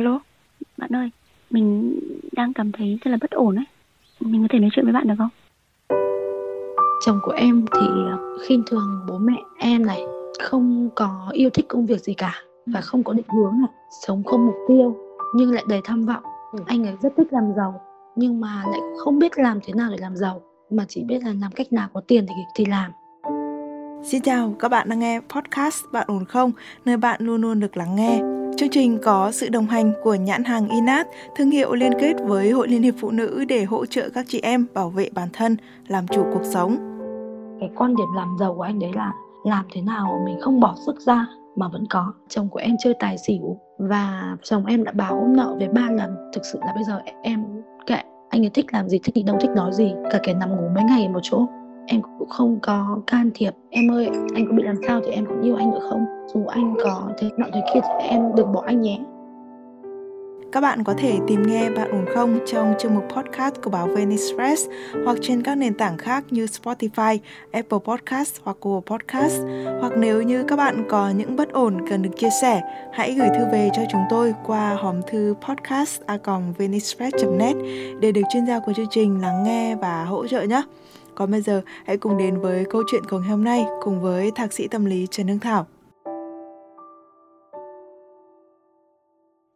Alo, bạn ơi, mình đang cảm thấy rất là bất ổn ấy. Mình có thể nói chuyện với bạn được không? Chồng của em thì ờ, khinh thường bố mẹ em này, không có yêu thích công việc gì cả và không có định hướng này, sống không mục tiêu nhưng lại đầy tham vọng. Ừ. Anh ấy rất thích làm giàu nhưng mà lại không biết làm thế nào để làm giàu mà chỉ biết là làm cách nào có tiền thì thì làm. Xin chào, các bạn đang nghe podcast Bạn ổn không? Nơi bạn luôn luôn được lắng nghe. Chương trình có sự đồng hành của nhãn hàng Inat, thương hiệu liên kết với Hội Liên hiệp Phụ nữ để hỗ trợ các chị em bảo vệ bản thân, làm chủ cuộc sống. Cái quan điểm làm giàu của anh đấy là làm thế nào mình không bỏ sức ra mà vẫn có. Chồng của em chơi tài xỉu và chồng em đã báo nợ về ba lần. Thực sự là bây giờ em kệ anh ấy thích làm gì thích đi đâu thích nói gì cả cái nằm ngủ mấy ngày một chỗ em cũng không có can thiệp em ơi anh có bị làm sao thì em còn yêu anh nữa không dù anh có thế nọ thế kia thì em đừng bỏ anh nhé Các bạn có thể tìm nghe Bạn ổn không trong chương mục podcast của báo Venice Press hoặc trên các nền tảng khác như Spotify, Apple Podcast hoặc Google Podcast. Hoặc nếu như các bạn có những bất ổn cần được chia sẻ, hãy gửi thư về cho chúng tôi qua hòm thư podcast net để được chuyên gia của chương trình lắng nghe và hỗ trợ nhé. Còn bây giờ, hãy cùng đến với câu chuyện của ngày hôm nay cùng với thạc sĩ tâm lý Trần Hương Thảo.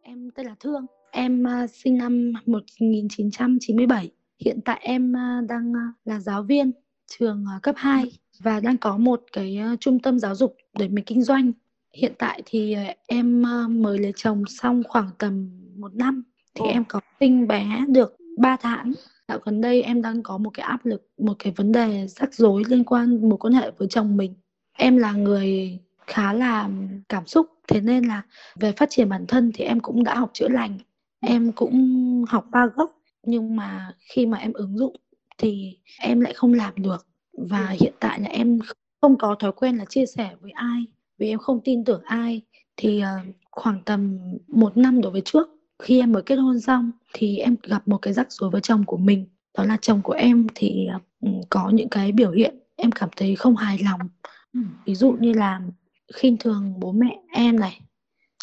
Em tên là Thương, em uh, sinh năm 1997. Hiện tại em uh, đang uh, là giáo viên trường cấp 2 và đang có một cái trung tâm giáo dục để mình kinh doanh. Hiện tại thì em mới lấy chồng xong khoảng tầm một năm thì Ồ. em có sinh bé được 3 tháng. Dạo gần đây em đang có một cái áp lực, một cái vấn đề rắc rối liên quan mối quan hệ với chồng mình. Em là người khá là cảm xúc, thế nên là về phát triển bản thân thì em cũng đã học chữa lành. Em cũng học ba gốc nhưng mà khi mà em ứng dụng thì em lại không làm được và hiện tại là em không có thói quen là chia sẻ với ai vì em không tin tưởng ai thì ờ, khoảng tầm một năm đổ về trước khi em mới kết hôn xong thì em gặp một cái rắc rối với chồng của mình. Đó là chồng của em thì ừ, có những cái biểu hiện em cảm thấy không hài lòng. Ừ. ví dụ như là khinh thường bố mẹ em này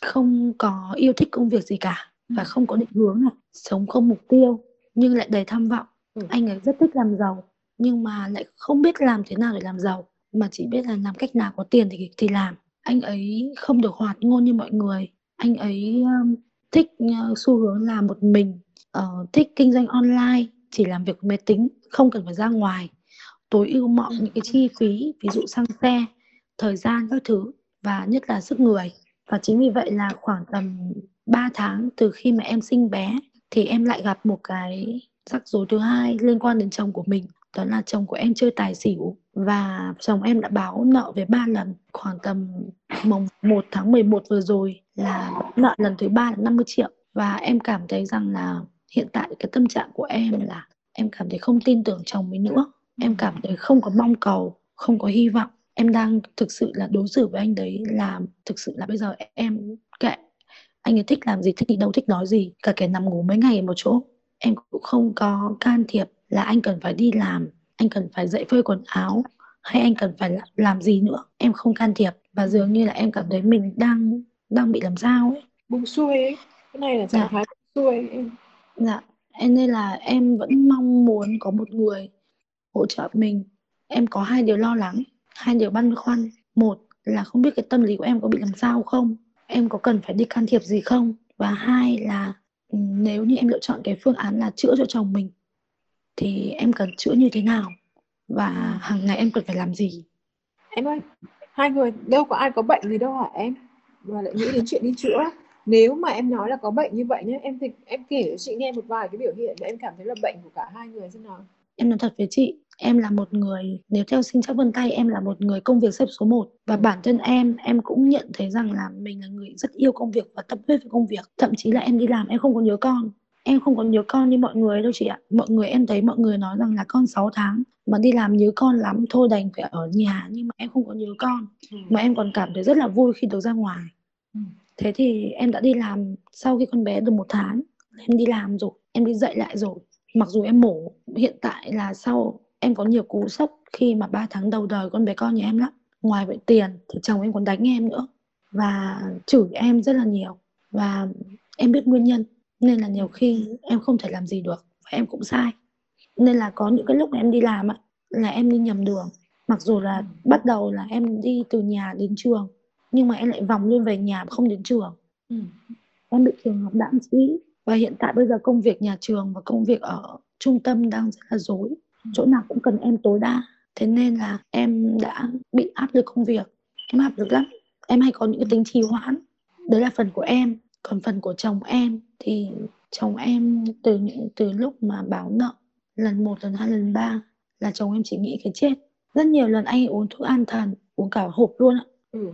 không có yêu thích công việc gì cả và không có định hướng này sống không mục tiêu nhưng lại đầy tham vọng. Ừ. anh ấy rất thích làm giàu nhưng mà lại không biết làm thế nào để làm giàu. Mà chỉ biết là làm cách nào có tiền thì thì làm. Anh ấy không được hoạt ngôn như mọi người. Anh ấy um, thích uh, xu hướng làm một mình ờ, thích kinh doanh online chỉ làm việc máy tính không cần phải ra ngoài tối ưu mọi những cái chi phí ví dụ xăng xe thời gian các thứ và nhất là sức người. Và chính vì vậy là khoảng tầm 3 tháng từ khi mà em sinh bé thì em lại gặp một cái rắc rối thứ hai liên quan đến chồng của mình đó là chồng của em chơi tài xỉu và chồng em đã báo nợ về ba lần khoảng tầm mùng 1 tháng 11 vừa rồi là nợ lần thứ ba là 50 triệu. Và em cảm thấy rằng là hiện tại cái tâm trạng của em là em cảm thấy không tin tưởng chồng mình nữa. Em cảm thấy không có mong cầu, không có hy vọng. Em đang thực sự là đối xử với anh đấy là thực sự là bây giờ em kệ. Anh ấy thích làm gì, thích đi đâu, thích nói gì, cả kẻ nằm ngủ mấy ngày một chỗ. Em cũng không có can thiệp là anh cần phải đi làm, anh cần phải dậy phơi quần áo, hay anh cần phải làm gì nữa. Em không can thiệp. Và dường như là em cảm thấy mình đang đang bị làm sao ấy buông xuôi ấy cái này là trạng Dạ. thái buông xuôi em Dạ, em nên là em vẫn mong muốn có một người hỗ trợ mình. Em có hai điều lo lắng, hai điều băn khoăn. Một là không biết cái tâm lý của em có bị làm sao không, em có cần phải đi can thiệp gì không. Và hai là ừ, nếu như em lựa chọn cái phương án là chữa cho chồng mình thì em cần chữa như thế nào và hàng ngày em cần phải làm gì. em ơi hai người đâu có ai có bệnh gì đâu hả em và lại nghĩ đến chuyện đi chữa nếu mà em nói là có bệnh như vậy nhé em thì em kể cho chị nghe một vài cái biểu hiện để em cảm thấy là bệnh của cả hai người xem nào Em nói thật với chị, em là một người, nếu theo sinh chắc vân tay, em là một người công việc xếp số 1. Và bản thân em, em cũng nhận thấy rằng là mình là người rất yêu công việc và tâm huyết với công việc. Thậm chí là em đi làm, em không có nhớ con. Em không có nhớ con như mọi người đâu chị ạ. Mọi người em thấy mọi người nói rằng là con 6 tháng mà đi làm nhớ con lắm, thôi đành phải ở nhà. Nhưng mà em không có nhớ con. Mà em còn cảm thấy rất là vui khi được ra ngoài. Ừ. Thế thì em đã đi làm sau khi con bé được một tháng. Em đi làm rồi, em đi dạy lại rồi mặc dù em mổ hiện tại là sau em có nhiều cú sốc khi mà 3 tháng đầu đời con bé con nhà em lắm ngoài vậy tiền thì chồng em còn đánh em nữa và chửi em rất là nhiều và em biết nguyên nhân nên là nhiều khi em không thể làm gì được và em cũng sai. Nên là có những cái lúc em đi làm á là em đi nhầm đường. Mặc dù là bắt đầu là em đi từ nhà đến trường nhưng mà em lại vòng luôn về nhà không đến trường. Ừ. em bị trường hợp đãng trí và hiện tại bây giờ công việc nhà trường và công việc ở trung tâm đang rất là rối. Chỗ nào cũng cần em tối đa. Thế nên là em đã bị áp lực công việc. Em áp lực lắm. Em hay có những cái tính trì hoãn. Đấy là phần của em còn phần của chồng em thì chồng em từ những từ lúc mà báo nợ lần một lần hai lần ba là chồng em chỉ nghĩ cái chết. Rất nhiều lần anh uống thuốc an thần uống cả hộp luôn ạ. Ừ.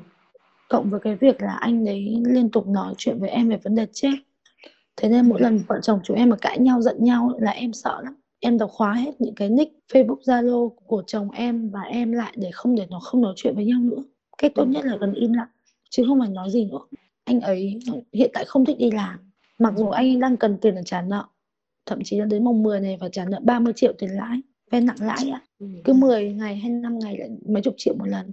cộng với cái việc là anh ấy liên tục nói chuyện với em về vấn đề chết. Thế nên mỗi lần vợ chồng chúng em mà cãi nhau giận nhau là em sợ lắm. Em đọc khóa hết những cái nick Facebook Zalo của chồng em và em lại để không để nó không nói chuyện với nhau nữa. Cách tốt nhất là gần im lặng chứ không phải nói gì nữa. Anh ấy hiện tại không thích đi làm mặc dù anh đang cần tiền để trả nợ thậm chí là đến mùng 10 này phải trả nợ 30 triệu tiền lãi vay nặng lãi ạ Ừ. cứ 10 ngày hay 5 ngày lại mấy chục triệu một lần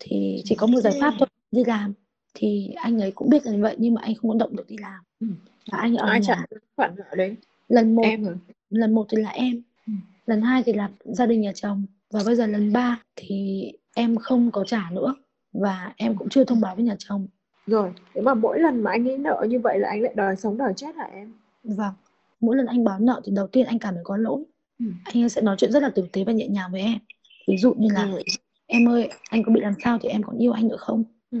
thì chỉ có một giải pháp thôi đi làm. Thì anh ấy cũng biết là như vậy nhưng mà anh không có động được đi làm. Ừ. và anh ở ai nhà. trả khoản nợ đấy? Lần một em hả? Lần một thì là em. Ừ. lần hai thì là gia đình nhà chồng. Và bây giờ lần ba thì em không có trả nữa. Và em cũng chưa thông báo với nhà chồng rồi nếu mà mỗi lần mà anh ấy nợ như vậy là anh lại đòi sống đòi chết hả em vâng mỗi lần anh báo nợ thì đầu tiên anh cảm thấy có lỗi Ừ. anh sẽ nói chuyện rất là tử tế và nhẹ nhàng với em ví dụ như là Ừ. em ơi anh có bị làm sao thì em còn yêu anh nữa không Ừ.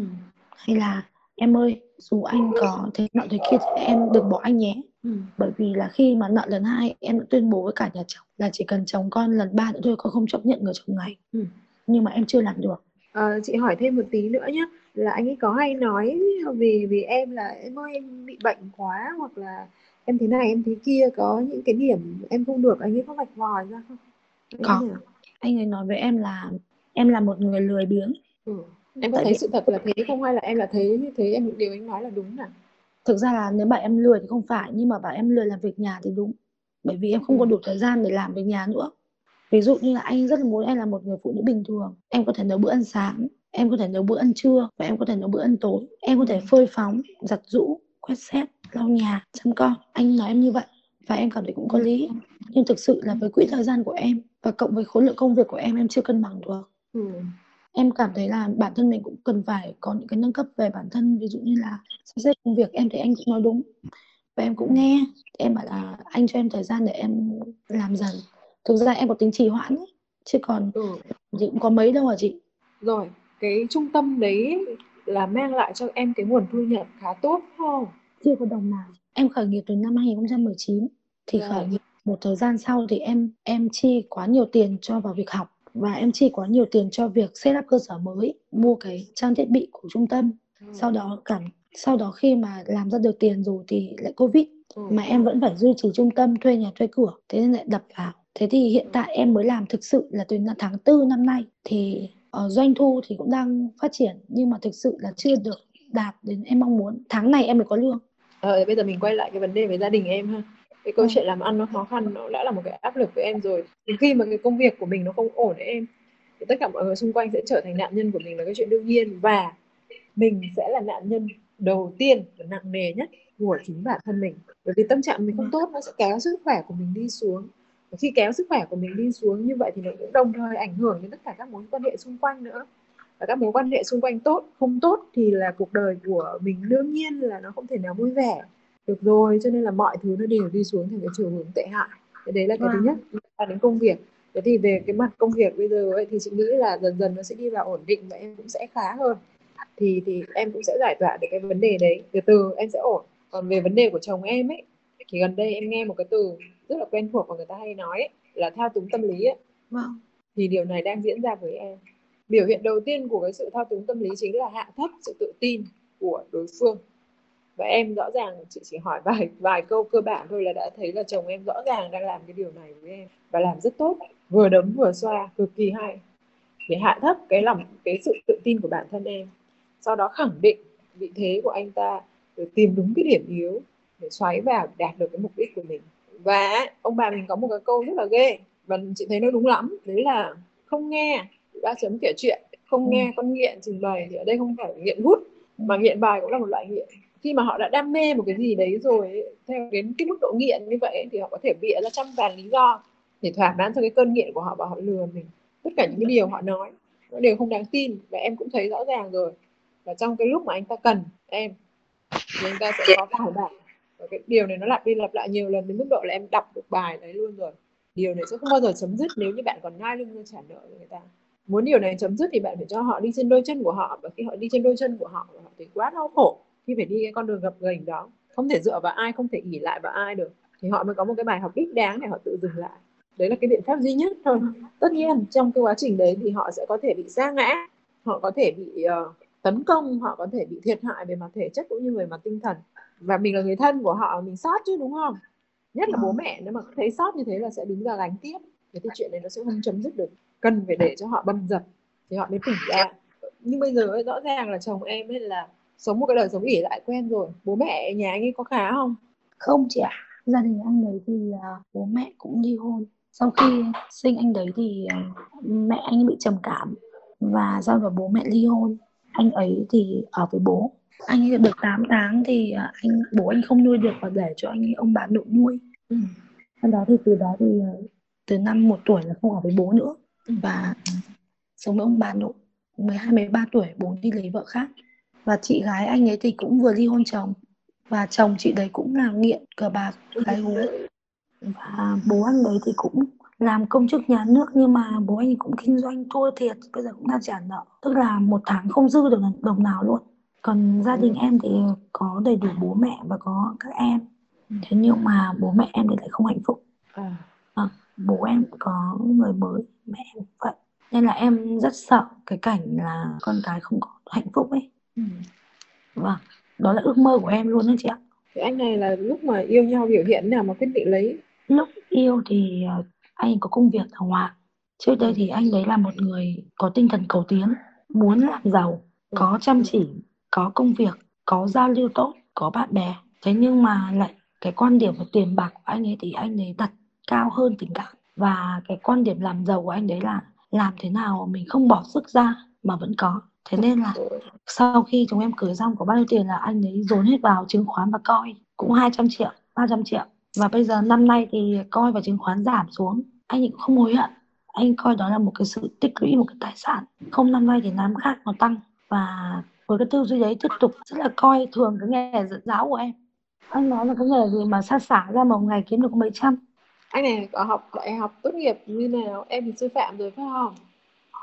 hay là em ơi dù anh có thế nọ thế kia thì em đừng bỏ anh nhé Ừ. bởi vì là khi mà nợ lần hai em đã tuyên bố với cả nhà chồng là chỉ cần chồng con lần ba nữa thôi con không chấp nhận người chồng này Ừ. nhưng mà em chưa làm được Ờ, chị hỏi thêm một tí nữa nhé là anh ấy có hay nói vì vì em là em ơi em bị bệnh quá hoặc là em thế này em thế kia có những cái điểm em không được anh ấy có vạch vòi ra không Có. thế nào? anh ấy nói với em là em là một người lười biếng ừ. em có Tại thấy vì- sự thật là thế không hay là em là thấy như thế em điều anh nói là đúng à thực ra là nếu bảo em lười thì không phải nhưng mà bảo em lười làm việc nhà thì đúng bởi vì em không có Ừ. đủ thời gian để làm việc nhà nữa ví dụ như là anh rất là muốn em là một người phụ nữ bình thường em có thể nấu bữa ăn sáng em có thể nấu bữa ăn trưa và em có thể nấu bữa ăn tối. Em có thể phơi phóng giặt giũ quét xét lau nhà chăm con. Anh nói em như vậy và em cảm thấy cũng có lý. Nhưng thực sự là với quỹ thời gian của em và cộng với khối lượng công việc của em em chưa cân bằng được. Ừ. em cảm thấy là bản thân mình cũng cần phải có những cái nâng cấp về bản thân. Ví dụ như là sắp xếp công việc em thấy anh cũng nói đúng. Và em cũng nghe. Em bảo là anh cho em thời gian để em làm dần thực ra em có tính trì hoãn ấy. chứ còn ừ. chị cũng có mấy đâu à chị rồi cái trung tâm đấy là mang lại cho em cái nguồn thu nhập khá tốt không chưa có đồng nào em khởi nghiệp từ năm 2019 thì Rồi. khởi nghiệp một thời gian sau thì em em chi quá nhiều tiền cho vào việc học và em chi quá nhiều tiền cho việc set up cơ sở mới mua cái trang thiết bị của trung tâm sau đó cảm sau đó khi mà làm ra được tiền rồi thì lại covid Ừ. mà em vẫn phải duy trì trung tâm thuê nhà thuê cửa thế nên lại đập vào thế thì hiện tại em mới làm thực sự là từ tháng tư năm nay thì ờ, doanh thu thì cũng đang phát triển nhưng mà thực sự là chưa được đạt đến em mong muốn tháng này em mới có lương Ờ, bây giờ mình quay lại cái vấn đề về gia đình em ha. Cái câu Ừ. chuyện làm ăn nó khó khăn nó đã là một cái áp lực với em rồi. Thì khi mà cái công việc của mình nó không ổn với em thì tất cả mọi người xung quanh sẽ trở thành nạn nhân của mình là cái chuyện đương nhiên và mình sẽ là nạn nhân đầu tiên và nặng nề nhất của chính bản thân mình. Bởi vì tâm trạng mình không tốt nó sẽ kéo sức khỏe của mình đi xuống. Khi kéo sức khỏe của mình đi xuống như vậy thì nó cũng đồng thời ảnh hưởng đến tất cả các mối quan hệ xung quanh nữa. Và các mối quan hệ xung quanh tốt không tốt thì là cuộc đời của mình đương nhiên là nó không thể nào vui vẻ được rồi. Cho nên là mọi thứ nó đều đi xuống thành cái chiều hướng tệ hại. Cái đấy là cái thứ Vâng. nhất. Là đến công việc. Thế thì về cái mặt công việc bây giờ ấy, thì chị nghĩ là dần dần nó sẽ đi vào ổn định và em cũng sẽ khá hơn. Thì thì em cũng sẽ giải tỏa được cái vấn đề đấy. Từ từ em sẽ ổn. Còn về vấn đề của chồng em ấy thì gần đây em nghe một cái từ rất là quen thuộc và người ta hay nói ấy, là thao túng tâm lý ấy. Vâng. Thì điều này đang diễn ra với em. Biểu hiện đầu tiên của cái sự thao túng tâm lý chính là hạ thấp sự tự tin của đối phương. Và em rõ ràng chị chỉ hỏi vài vài câu cơ bản thôi là đã thấy là chồng em rõ ràng đang làm cái điều này với em và làm rất tốt vừa đấm vừa xoa cực kỳ hay. Để hạ thấp cái lòng cái sự tự tin của bản thân em sau đó khẳng định vị thế của anh ta rồi tìm đúng cái điểm yếu để xoáy vào đạt được cái mục đích của mình và ông bà mình có một cái câu rất là ghê. Và chị thấy nó đúng lắm. Đấy là không nghe ba chấm kể chuyện không Ừ. nghe con nghiện trình bày thì ở đây không phải nghiện hút mà nghiện bài cũng là một loại nghiện. Khi mà họ đã đam mê một cái gì đấy rồi ấy, theo đến cái mức độ nghiện như vậy ấy, thì họ có thể bịa ra trăm ngàn lý do để thỏa mãn cho cái cơn nghiện của họ và họ lừa mình. Tất cả những cái điều họ nói nó đều không đáng tin và em cũng thấy rõ ràng rồi. Và trong cái lúc mà anh ta cần em thì anh ta sẽ có bài bản và cái điều này nó lặp đi lặp lại nhiều lần đến mức độ là em đọc được bài đấy luôn rồi. Điều này sẽ không bao giờ chấm dứt nếu như bạn còn nai lưng trả nợ với người ta. Muốn điều này chấm dứt thì bạn phải cho họ đi trên đôi chân của họ. Và khi họ đi trên đôi chân của họ họ thấy quá đau khổ khi phải đi cái con đường gập ghềnh đó. Không thể dựa vào ai không thể ỉ lại vào ai được. Thì họ mới có một cái bài học đích đáng để họ tự dừng lại. Đấy là cái biện pháp duy nhất thôi. Tất nhiên trong cái quá trình đấy thì họ sẽ có thể bị sa ngã họ có thể bị uh, tấn công họ có thể bị thiệt hại về mặt thể chất cũng như về mặt tinh thần và mình là người thân của họ mình sót chứ đúng không? Nhất là bố mẹ nếu mà thấy sót như thế là sẽ đứng ra gánh tiếp. Thì cái chuyện này nó sẽ không chấm dứt được. Cần phải để cho họ bầm dập thì họ mới tỉnh ra nhưng bây giờ ấy, rõ ràng là chồng em ấy là sống một cái đời sống ỉ lại quen rồi. Bố mẹ nhà anh ấy có khá không? Không chị ạ. Gia đình anh đấy thì uh, bố mẹ cũng ly hôn. Sau khi sinh anh đấy thì uh, mẹ anh bị trầm cảm và sau đó bố mẹ ly hôn. Anh ấy thì ở với bố anh ấy được 8 tháng thì uh, anh bố anh không nuôi được và để cho anh ấy ông bà nội nuôi. Ừ. sau đó thì từ đó thì uh, từ năm một tuổi là không ở với bố nữa. Và sống với ông bà nội 12 13 tuổi bố đi lấy vợ khác. Và chị gái anh ấy thì cũng vừa ly hôn chồng. Và chồng chị đấy cũng là nghiện cờ bạc gái gú và bố anh đấy thì cũng làm công chức nhà nước nhưng mà bố anh cũng kinh doanh thua thiệt bây giờ cũng đang trả nợ. Tức là một tháng không dư được đồng nào luôn còn gia đình em thì có đầy đủ bố mẹ và có các em. Thế nhưng mà bố mẹ em thì lại không hạnh phúc. À, bố em có người mới mẹ em vậy. Nên là em rất sợ cái cảnh là con cái không có hạnh phúc ấy. Ừ. vâng đó là ước mơ của em luôn đó chị ạ. Thì anh này là lúc mà yêu nhau biểu hiện nào mà quyết định lấy? Lúc yêu thì ờ, anh có công việc ở ngoài. Trước đây thì anh đấy là một người có tinh thần cầu tiến muốn làm giàu có chăm chỉ có công việc, có giao lưu tốt, có bạn bè. Thế nhưng mà lại cái quan điểm về tiền bạc của anh ấy thì anh ấy đặt cao hơn tình cảm. Và cái quan điểm làm giàu của anh đấy là làm thế nào mình không bỏ sức ra mà vẫn có. Thế nên là sau khi chúng em cưới xong có bao nhiêu tiền là anh ấy dồn hết vào chứng khoán và coi. Cũng 200 triệu 300 triệu. Và bây giờ năm nay thì coi và chứng khoán giảm xuống. Anh ấy cũng không hối hận. Anh coi đó là một cái sự tích lũy, một cái tài sản. Không, năm nay thì năm khác nó tăng. Và với cái tư duy đấy tiếp tục rất là coi thường cái nghề dẫn giáo của em. Anh nói là cái nghề gì mà xa xả ra một ngày kiếm được mấy trăm? Anh này có học đại học tốt nghiệp như nào? Em thì sư phạm rồi phải không?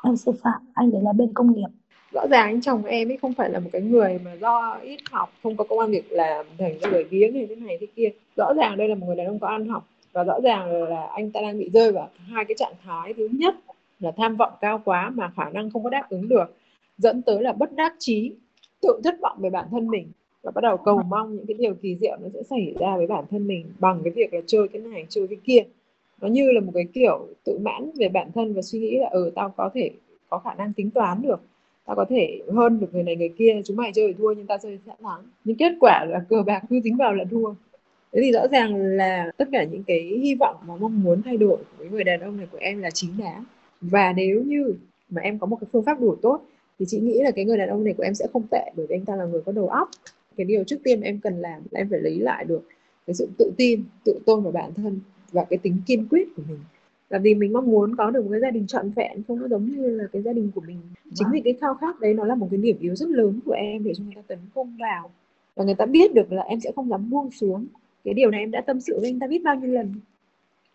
Anh sư phạm anh đấy là bên công nghiệp. Rõ ràng anh chồng em ấy không phải là một cái người mà do ít học không có công an việc làm thành ra lười biếng như thế này thế kia. Rõ ràng đây là một người đàn ông có ăn học và rõ ràng là anh ta đang bị rơi vào hai cái trạng thái. Thứ nhất là tham vọng cao quá mà khả năng không có đáp ứng được dẫn tới là bất đắc chí, tự thất vọng về bản thân mình và bắt đầu cầu mong những cái điều kỳ diệu nó sẽ xảy ra với bản thân mình bằng cái việc là chơi cái này, chơi cái kia. Nó như là một cái kiểu tự mãn về bản thân và suy nghĩ là ừ tao có thể có khả năng tính toán được, tao có thể hơn được người này người kia, chúng mày chơi thua nhưng tao chơi sẽ thắng. Nhưng kết quả là cờ bạc cứ tính vào là thua. Thế thì rõ ràng là tất cả những cái hy vọng mà mong muốn thay đổi của người đàn ông này của em là chính đáng. Và nếu như mà em có một cái phương pháp đủ tốt thì chị nghĩ là cái người đàn ông này của em sẽ không tệ bởi vì anh ta là người có đầu óc. Cái điều trước tiên em cần làm là em phải lấy lại được cái sự tự tin tự tôn vào bản thân và cái tính kiên quyết của mình. Là vì mình mong muốn có được một cái gia đình trọn vẹn không có giống như là cái gia đình của mình. Chính vì cái khao khát đấy nó là một cái điểm yếu rất lớn của em để cho người ta tấn công vào. Và người ta biết được là em sẽ không dám buông xuống. Cái điều này em đã tâm sự với anh ta biết bao nhiêu lần.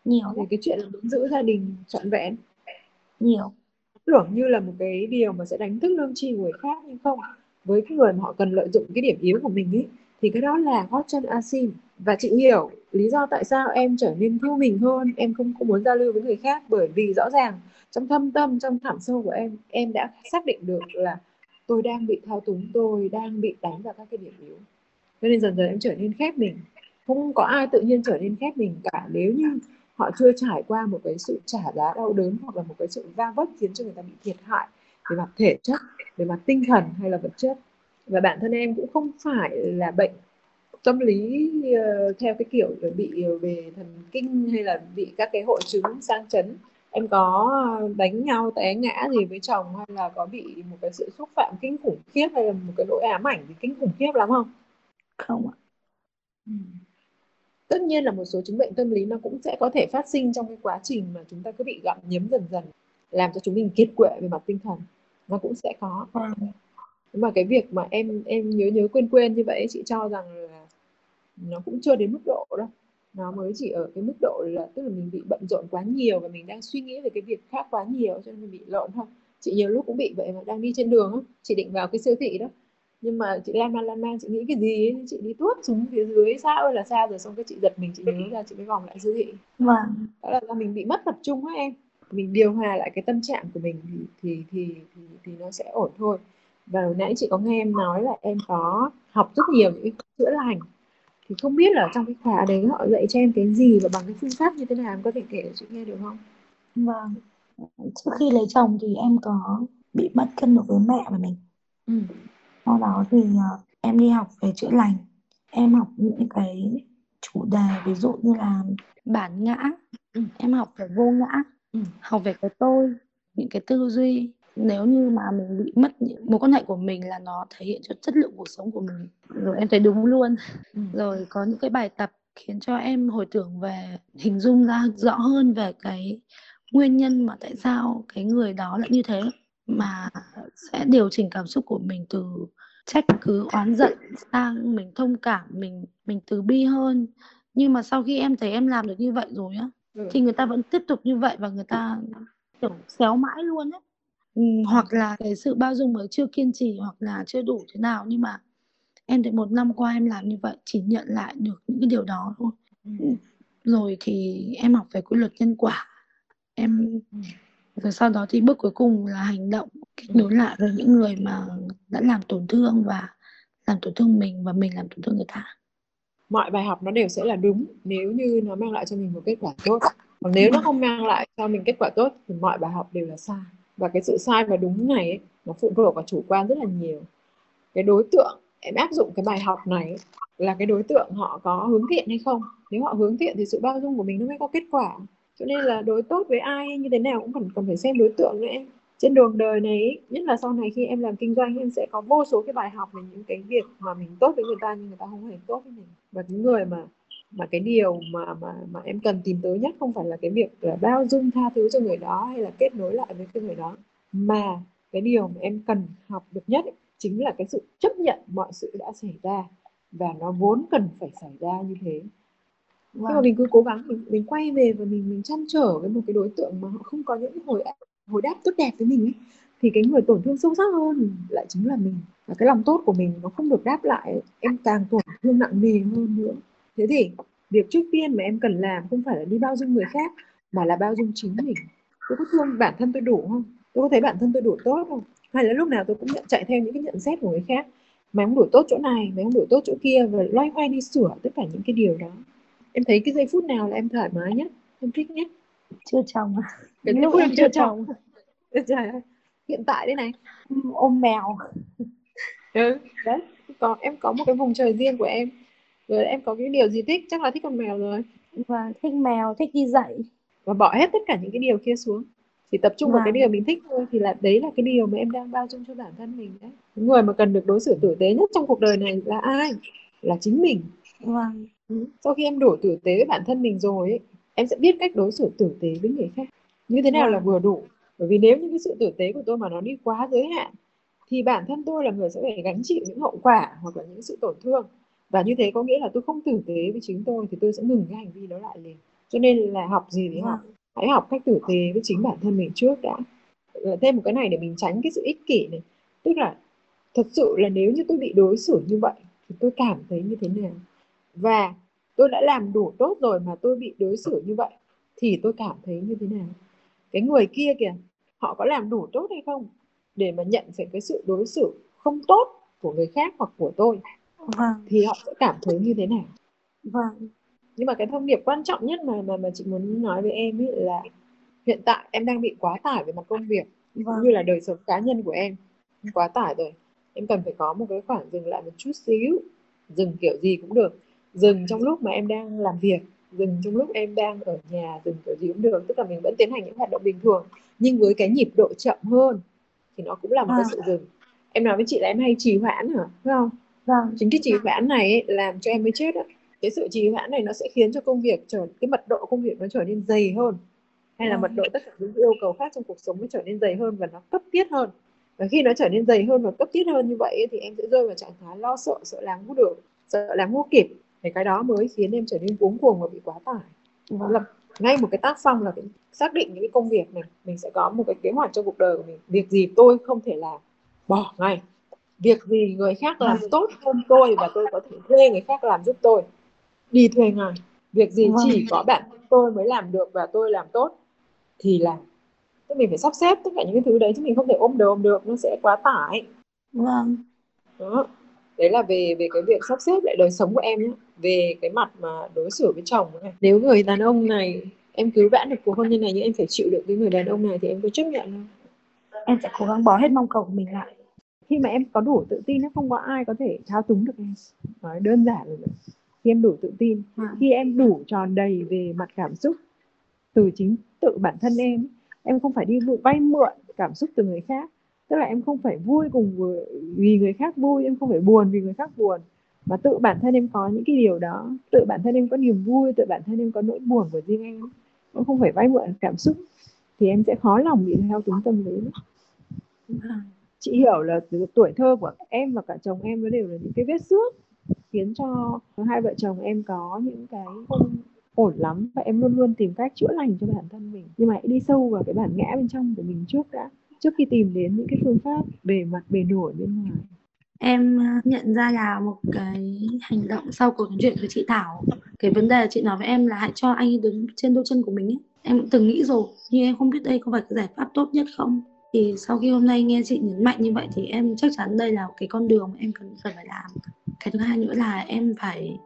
Nhiều về cái chuyện là muốn giữ gia đình trọn vẹn. Nhiều tưởng như là một cái điều mà sẽ đánh thức lương tri của người khác, nhưng không. Với cái người mà họ cần lợi dụng cái điểm yếu của mình ấy thì cái đó là gót chân asin. Và chị hiểu lý do tại sao em trở nên thu mình hơn, em không có muốn giao lưu với người khác, bởi vì rõ ràng trong thâm tâm, trong thẳm sâu của em em đã xác định được là tôi đang bị thao túng, tôi đang bị đánh vào các cái điểm yếu. Cho nên dần dần em trở nên khép mình. Không có ai tự nhiên trở nên khép mình cả. Nếu như họ chưa trải qua một cái sự trả giá đau đớn hoặc là một cái sự va vấp khiến cho người ta bị thiệt hại về mặt thể chất về mặt tinh thần hay là vật chất. Và bản thân em cũng không phải là bệnh tâm lý uh, theo cái kiểu bị về thần kinh hay là bị các cái hội chứng sang chấn. Em có đánh nhau té ngã gì với chồng hay là có bị một cái sự xúc phạm kinh khủng khiếp hay là một cái nỗi ám ảnh gì kinh khủng khiếp lắm không? Không ạ. Ừ. tất nhiên là một số chứng bệnh tâm lý nó cũng sẽ có thể phát sinh trong cái quá trình mà chúng ta cứ bị gặm nhấm dần dần làm cho chúng mình kiệt quệ về mặt tinh thần. Nó cũng sẽ có. Vâng. Nhưng mà cái việc mà em em nhớ nhớ quên quên như vậy chị cho rằng là nó cũng chưa đến mức độ đâu. Nó mới chỉ ở cái mức độ là tức là mình bị bận rộn quá nhiều và mình đang suy nghĩ về cái việc khác quá nhiều cho nên mình bị lộn thôi. Chị nhiều lúc cũng bị vậy mà đang đi trên đường á chị định vào cái siêu thị đó nhưng mà chị lan man lan man chị nghĩ cái gì ấy, chị đi tuốt xuống phía dưới xa ơi? Là xa rồi xong cái chị giật mình chị nhớ ra chị mới vòng lại siêu thị. Vâng. Đó là do mình bị mất tập trung á em. Mình điều hòa lại cái tâm trạng của mình thì thì thì thì, thì nó sẽ ổn thôi. Và hồi nãy chị có nghe em nói là em có học rất nhiều những cái chữa lành. Thì không biết là trong cái khóa đấy họ dạy cho em cái gì và bằng cái phương pháp như thế nào? Em có thể kể cho chị nghe được không? Vâng. Trước khi lấy chồng thì em có bị mất cân đối với mẹ của mình. Ừ. sau đó thì ờ, em đi học về chữa lành em học những cái chủ đề ví dụ như là bản ngã Ừ. em học về vô ngã Ừ. học về cái tôi những cái tư duy nếu như mà mình bị mất những mối quan hệ của mình là nó thể hiện cho chất lượng cuộc sống của mình rồi em thấy đúng luôn Ừ. rồi có những cái bài tập khiến cho em hồi tưởng về hình dung ra rõ hơn về cái nguyên nhân mà tại sao cái người đó lại như thế mà sẽ điều chỉnh cảm xúc của mình từ trách cứ oán giận sang mình thông cảm mình mình từ bi hơn nhưng mà sau khi em thấy em làm được như vậy rồi á Ừ. thì người ta vẫn tiếp tục như vậy và người ta kiểu xéo mãi luôn ấy ừ, hoặc là cái sự bao dung ấy chưa kiên trì hoặc là chưa đủ thế nào nhưng mà em thấy một năm qua em làm như vậy chỉ nhận lại được những cái điều đó thôi Ừ. rồi thì em học về quy luật nhân quả em Ừ rồi sau đó thì bước cuối cùng là hành động kết nối lại với những người mà đã làm tổn thương và làm tổn thương mình và mình làm tổn thương người ta. Mọi bài học nó đều sẽ là đúng nếu như nó mang lại cho mình một kết quả tốt. Còn nếu nó không mang lại cho mình kết quả tốt thì mọi bài học đều là sai. Và cái sự sai và đúng này ấy, nó phụ thuộc vào chủ quan rất là nhiều. Cái đối tượng em áp dụng cái bài học này là cái đối tượng họ có hướng thiện hay không? Nếu họ hướng thiện thì sự bao dung của mình nó mới có kết quả cho nên là đối tốt với ai hay như thế nào cũng cần cần phải xem đối tượng nữa em. Trên đường đời này nhất là sau này khi em làm kinh doanh em sẽ có vô số cái bài học về những cái việc mà mình tốt với người ta nhưng người ta không hề tốt với mình. Và những người mà mà cái điều mà mà mà em cần tìm tới nhất không phải là cái việc là bao dung tha thứ cho người đó hay là kết nối lại với cái người đó. Mà cái điều mà em cần học được nhất ấy, chính là cái sự chấp nhận mọi sự đã xảy ra và nó vốn cần phải xảy ra như thế khi mà Vâng. mình cứ cố gắng mình mình quay về và mình mình chăn trở với một cái đối tượng mà họ không có những hồi hồi đáp tốt đẹp với mình ấy, thì cái người tổn thương sâu sắc hơn lại chính là mình. Và cái lòng tốt của mình nó không được đáp lại em càng tổn thương nặng nề hơn nữa. Thế thì việc trước tiên mà em cần làm không phải là đi bao dung người khác mà là bao dung chính mình. Tôi có thương bản thân tôi đủ không? Tôi có thấy bản thân tôi đủ tốt không? Hay là lúc nào tôi cũng nhận chạy theo những cái nhận xét của người khác? Mày không đủ tốt chỗ này mày không đủ tốt chỗ kia và loay hoay đi sửa tất cả những cái điều đó em thấy cái giây phút nào là em thoải mái nhất em thích nhất? Chưa chồng à cái lúc em chưa chồng. trời ơi hiện tại đây này. Ôm mèo. Ừ, đấy. còn em có một cái vùng trời riêng của em. Rồi em có cái điều gì thích? Chắc là thích con mèo rồi. Và thích mèo thích đi dạy. Và bỏ hết tất cả những cái điều kia xuống. Chỉ tập trung vào cái điều mình thích thôi thì là đấy là cái điều mà em đang bao dung cho bản thân mình đấy. Người mà cần được đối xử tử tế nhất trong cuộc đời này là ai? Là chính mình. Vâng Ừ. sau khi em đủ tử tế với bản thân mình rồi ấy, em sẽ biết cách đối xử tử tế với người khác. Như thế nào là Vâng. vừa đủ? Bởi vì nếu như cái sự tử tế của tôi mà nó đi quá giới hạn thì bản thân tôi là người sẽ phải gánh chịu những hậu quả hoặc là những sự tổn thương. Và như thế có nghĩa là tôi không tử tế với chính tôi thì tôi sẽ ngừng cái hành vi đó lại liền. Cho nên là học gì thì học. Vâng hãy học cách tử tế với chính bản thân mình trước đã. Thêm một cái này để mình tránh cái sự ích kỷ này. Tức là thật sự là nếu như tôi bị đối xử như vậy thì tôi cảm thấy như thế nào và tôi đã làm đủ tốt rồi mà tôi bị đối xử như vậy thì tôi cảm thấy như thế nào? Cái người kia kìa họ có làm đủ tốt hay không để mà nhận phải cái sự đối xử không tốt của người khác hoặc của tôi? Vâng. Thì họ sẽ cảm thấy như thế nào? Vâng. Nhưng mà cái thông điệp quan trọng nhất mà mà mà chị muốn nói với em ấy là hiện tại em đang bị quá tải về mặt công việc cũng vâng. như là đời sống cá nhân của em. Quá tải rồi. Em cần phải có một cái khoảng dừng lại một chút xíu dừng kiểu gì cũng được dừng trong lúc mà em đang làm việc dừng trong lúc em đang ở nhà dừng kiểu gì cũng được tức là mình vẫn tiến hành những hoạt động bình thường nhưng với cái nhịp độ chậm hơn thì nó cũng là một cái Vâng. sự dừng. Em nói với chị là em hay trì hoãn hả? Phải không? Vâng. chính cái trì hoãn này ấy, làm cho em mới chết á. Cái sự trì hoãn này nó sẽ khiến cho công việc trở cái mật độ công việc nó trở nên dày hơn. Hay là Vâng. mật độ tất cả những yêu cầu khác trong cuộc sống nó trở nên dày hơn và nó cấp thiết hơn. Và khi nó trở nên dày hơn và cấp thiết hơn như vậy ấy, thì em sẽ rơi vào trạng thái lo sợ sợ làm không được sợ làm không kịp thì cái đó mới khiến em trở nên cuống cuồng và bị quá tải. Đó là ngay một cái tác phong là xác định những cái công việc này mình sẽ có một cái kế hoạch cho cuộc đời của mình. Việc gì tôi không thể làm bỏ ngay. Việc gì người khác làm tốt hơn tôi và tôi có thể thuê người khác làm giúp tôi đi thuê ngay. Việc gì Vâng. chỉ có bản thân tôi mới làm được và tôi làm tốt thì làm. Tức mình phải sắp xếp tất cả những cái thứ đấy chứ mình không thể ôm đồm được nó sẽ quá tải. Vâng. đó đấy là về về cái việc sắp xếp lại đời sống của em nhé về cái mặt mà đối xử với chồng này nếu người đàn ông này em cứu vãn được cuộc hôn nhân này nhưng em phải chịu đựng cái người đàn ông này thì em có chấp nhận không Em sẽ cố gắng bỏ hết mong cầu của mình lại. khi mà em có đủ tự tin nó không có ai có thể thao túng được em nói đơn giản là vậy. khi em đủ tự tin Vâng. khi em đủ tròn đầy về mặt cảm xúc từ chính tự bản thân em em không phải đi vụ- vay mượn cảm xúc từ người khác tức là em không phải vui cùng vì người khác vui, em không phải buồn vì người khác buồn. Mà tự bản thân em có những cái điều đó. Tự bản thân em có niềm vui, tự bản thân em có nỗi buồn của riêng em. Cũng không phải vay mượn cảm xúc. Thì em sẽ khó lòng bị theo túng tâm lý. Chị hiểu là từ tuổi thơ của em và cả chồng em nó đều là những cái vết xước khiến cho hai vợ chồng em có những cái không ổn lắm và em luôn luôn tìm cách chữa lành cho bản thân mình. Nhưng mà hãy đi sâu vào cái bản ngã bên trong của mình trước đã trước khi tìm đến những cái phương pháp bề mặt, bề nổi bên ngoài? Em ờ, nhận ra là một cái hành động sau cuộc nói chuyện với chị Thảo, Cái vấn đề chị nói với em là hãy cho anh ấy đứng trên đôi chân của mình ấy. Em cũng từng nghĩ rồi, Nhưng em không biết đây có phải cái giải pháp tốt nhất không. Thì sau khi hôm nay nghe chị nhấn mạnh như vậy Thì em chắc chắn đây là cái con đường mà em cần cần phải làm. Cái thứ hai nữa là em phải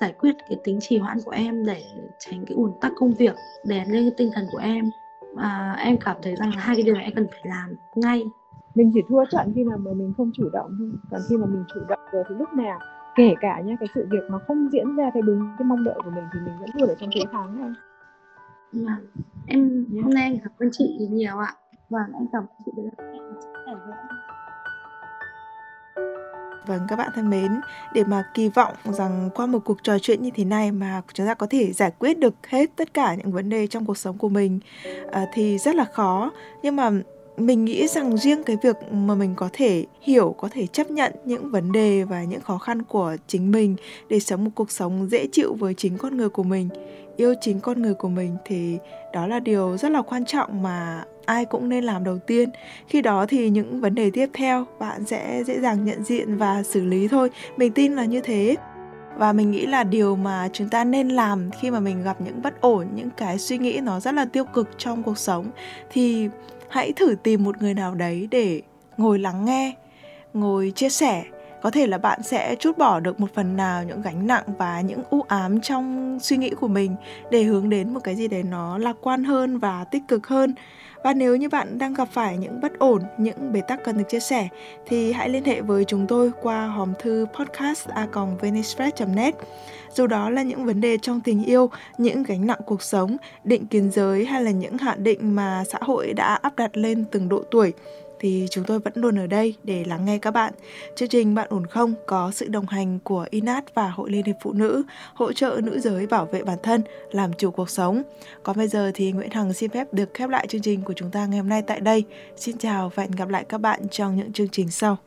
giải quyết cái tính trì hoãn của em Để tránh cái ủn tắc công việc Để lên cái tinh thần của em. Và em cảm thấy rằng hai cái điều này em cần phải làm ngay mình chỉ thua trận khi mà mình không chủ động thôi còn khi mà mình chủ động rồi thì lúc nào kể cả nhá cái sự việc nó không diễn ra theo đúng cái mong đợi của mình thì mình vẫn luôn ở trong thế thắng thôi Vâng. Em Nhé. hôm nay em cảm ơn chị nhiều ạ. Vâng, em cảm ơn chị đã Vâng các bạn thân mến, để mà kỳ vọng rằng qua một cuộc trò chuyện như thế này mà chúng ta có thể giải quyết được hết tất cả những vấn đề trong cuộc sống của mình à, thì rất là khó. Nhưng mà mình nghĩ rằng riêng cái việc mà mình có thể hiểu, có thể chấp nhận những vấn đề và những khó khăn của chính mình để sống một cuộc sống dễ chịu với chính con người của mình, yêu chính con người của mình thì đó là điều rất là quan trọng mà ai cũng nên làm đầu tiên. Khi đó thì những vấn đề tiếp theo, bạn sẽ dễ dàng nhận diện và xử lý thôi. Mình tin là như thế. Và mình nghĩ là điều mà chúng ta nên làm khi mà mình gặp những bất ổn, những cái suy nghĩ nó rất là tiêu cực trong cuộc sống thì hãy thử tìm một người nào đấy để ngồi lắng nghe, ngồi chia sẻ có thể là bạn sẽ chút bỏ được một phần nào những gánh nặng và những u ám trong suy nghĩ của mình để hướng đến một cái gì đấy nó lạc quan hơn và tích cực hơn và nếu như bạn đang gặp phải những bất ổn, những bế tắc cần được chia sẻ thì hãy liên hệ với chúng tôi qua hòm thư podcast@venicepress.net. Dù đó là những vấn đề trong tình yêu, những gánh nặng cuộc sống, định kiến giới hay là những hạn định mà xã hội đã áp đặt lên từng độ tuổi thì chúng tôi vẫn luôn ở đây để lắng nghe các bạn. Chương trình Bạn ổn không có sự đồng hành của INAT và Hội Liên hiệp Phụ nữ, hỗ trợ nữ giới bảo vệ bản thân, làm chủ cuộc sống. Còn bây giờ thì Nguyễn Hằng xin phép được khép lại chương trình của chúng ta ngày hôm nay tại đây. Xin chào và hẹn gặp lại các bạn trong những chương trình sau.